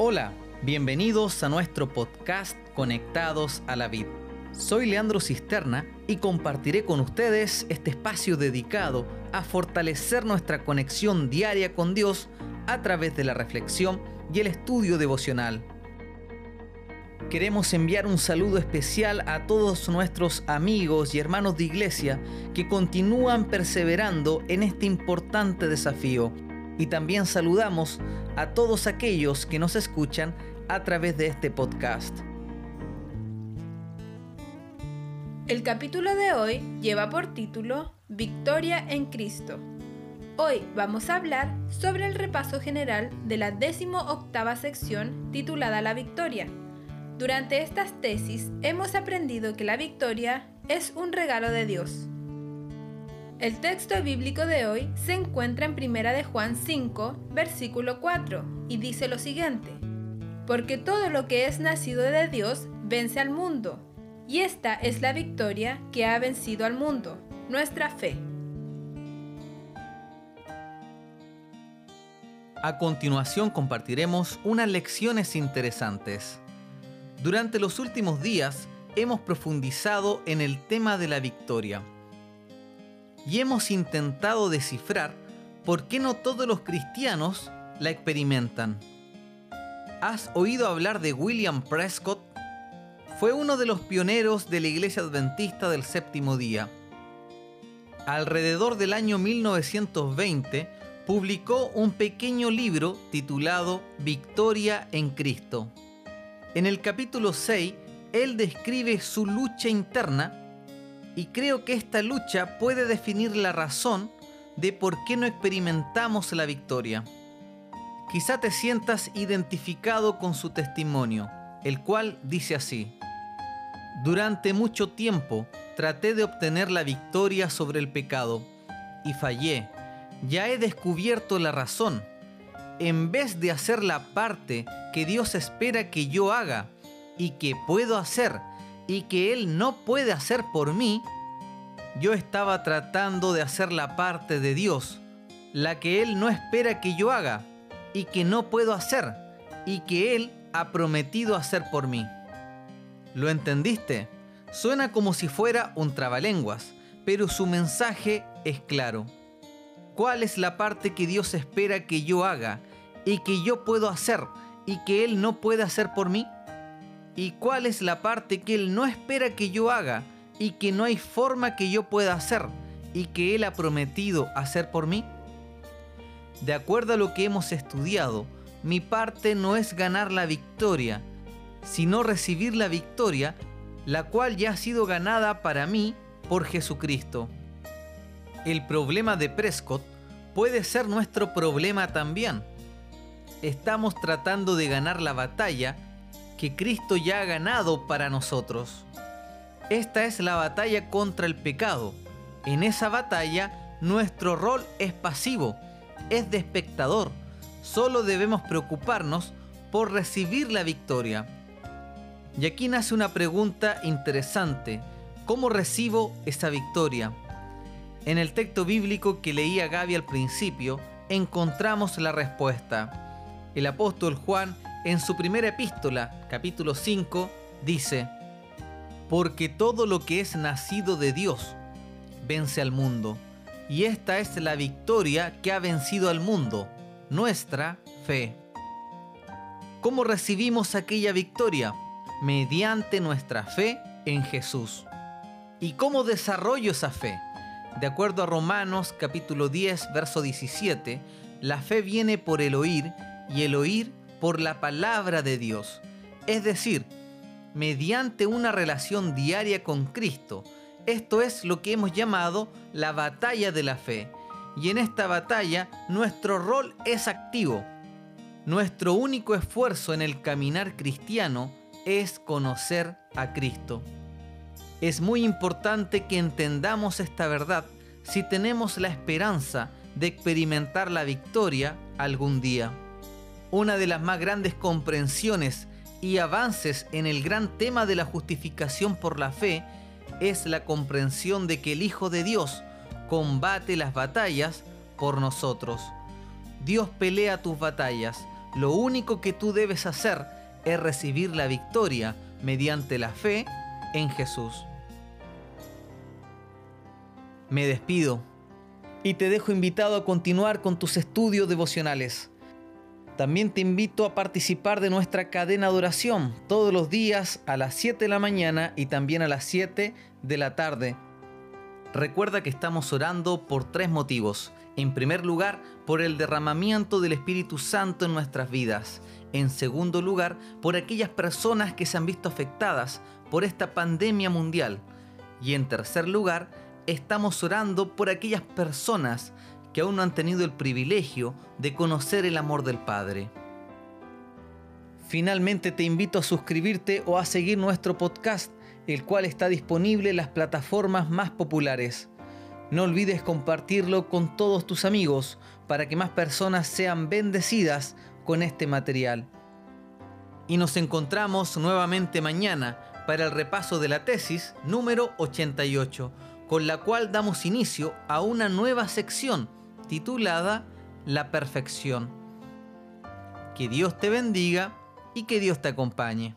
Hola, bienvenidos a nuestro podcast Conectados a la Vid. Soy Leandro Cisterna y compartiré con ustedes este espacio dedicado a fortalecer nuestra conexión diaria con Dios a través de la reflexión y el estudio devocional. Queremos enviar un saludo especial a todos nuestros amigos y hermanos de iglesia que continúan perseverando en este importante desafío. Y también saludamos a todos aquellos que nos escuchan a través de este podcast. El capítulo de hoy lleva por título Victoria en Cristo. Hoy vamos a hablar sobre el repaso general de la décimo octava sección titulada La Victoria. Durante estas tesis hemos aprendido que la victoria es un regalo de Dios. El texto bíblico de hoy se encuentra en Primera de Juan 5, versículo 4, y dice lo siguiente: Porque todo lo que es nacido de Dios vence al mundo, y esta es la victoria que ha vencido al mundo, nuestra fe. A continuación compartiremos unas lecciones interesantes. Durante los últimos días hemos profundizado en el tema de la victoria y hemos intentado descifrar por qué no todos los cristianos la experimentan. ¿Has oído hablar de William Prescott? Fue uno de los pioneros de la Iglesia Adventista del Séptimo Día. Alrededor del año 1920 publicó un pequeño libro titulado Victoria en Cristo. En el capítulo 6, él describe su lucha interna y creo que esta lucha puede definir la razón de por qué no experimentamos la victoria. Quizá te sientas identificado con su testimonio, el cual dice así, Durante mucho tiempo traté de obtener la victoria sobre el pecado y fallé. Ya he descubierto la razón. En vez de hacer la parte que Dios espera que yo haga y que puedo hacer, y que Él no puede hacer por mí, yo estaba tratando de hacer la parte de Dios, la que Él no espera que yo haga y que no puedo hacer y que Él ha prometido hacer por mí. ¿Lo entendiste? Suena como si fuera un trabalenguas, pero su mensaje es claro. ¿Cuál es la parte que Dios espera que yo haga y que yo puedo hacer y que Él no puede hacer por mí? Y cuál es la parte que Él no espera que yo haga y que no hay forma que yo pueda hacer y que Él ha prometido hacer por mí? De acuerdo a lo que hemos estudiado, mi parte no es ganar la victoria, sino recibir la victoria, la cual ya ha sido ganada para mí por Jesucristo. El problema de Prescott puede ser nuestro problema también. Estamos tratando de ganar la batalla que Cristo ya ha ganado para nosotros. Esta es la batalla contra el pecado. En esa batalla nuestro rol es pasivo, es de espectador. Solo debemos preocuparnos por recibir la victoria. Y aquí nace una pregunta interesante. ¿Cómo recibo esa victoria? En el texto bíblico que leía Gaby al principio, encontramos la respuesta. El apóstol Juan en su primera epístola, capítulo 5, dice, Porque todo lo que es nacido de Dios vence al mundo, y esta es la victoria que ha vencido al mundo, nuestra fe. ¿Cómo recibimos aquella victoria? Mediante nuestra fe en Jesús. ¿Y cómo desarrollo esa fe? De acuerdo a Romanos capítulo 10, verso 17, la fe viene por el oír y el oír por la palabra de Dios, es decir, mediante una relación diaria con Cristo. Esto es lo que hemos llamado la batalla de la fe. Y en esta batalla nuestro rol es activo. Nuestro único esfuerzo en el caminar cristiano es conocer a Cristo. Es muy importante que entendamos esta verdad si tenemos la esperanza de experimentar la victoria algún día. Una de las más grandes comprensiones y avances en el gran tema de la justificación por la fe es la comprensión de que el Hijo de Dios combate las batallas por nosotros. Dios pelea tus batallas, lo único que tú debes hacer es recibir la victoria mediante la fe en Jesús. Me despido y te dejo invitado a continuar con tus estudios devocionales. También te invito a participar de nuestra cadena de oración todos los días a las 7 de la mañana y también a las 7 de la tarde. Recuerda que estamos orando por tres motivos. En primer lugar, por el derramamiento del Espíritu Santo en nuestras vidas. En segundo lugar, por aquellas personas que se han visto afectadas por esta pandemia mundial. Y en tercer lugar, estamos orando por aquellas personas que aún no han tenido el privilegio de conocer el amor del Padre. Finalmente te invito a suscribirte o a seguir nuestro podcast, el cual está disponible en las plataformas más populares. No olvides compartirlo con todos tus amigos para que más personas sean bendecidas con este material. Y nos encontramos nuevamente mañana para el repaso de la tesis número 88, con la cual damos inicio a una nueva sección titulada La perfección. Que Dios te bendiga y que Dios te acompañe.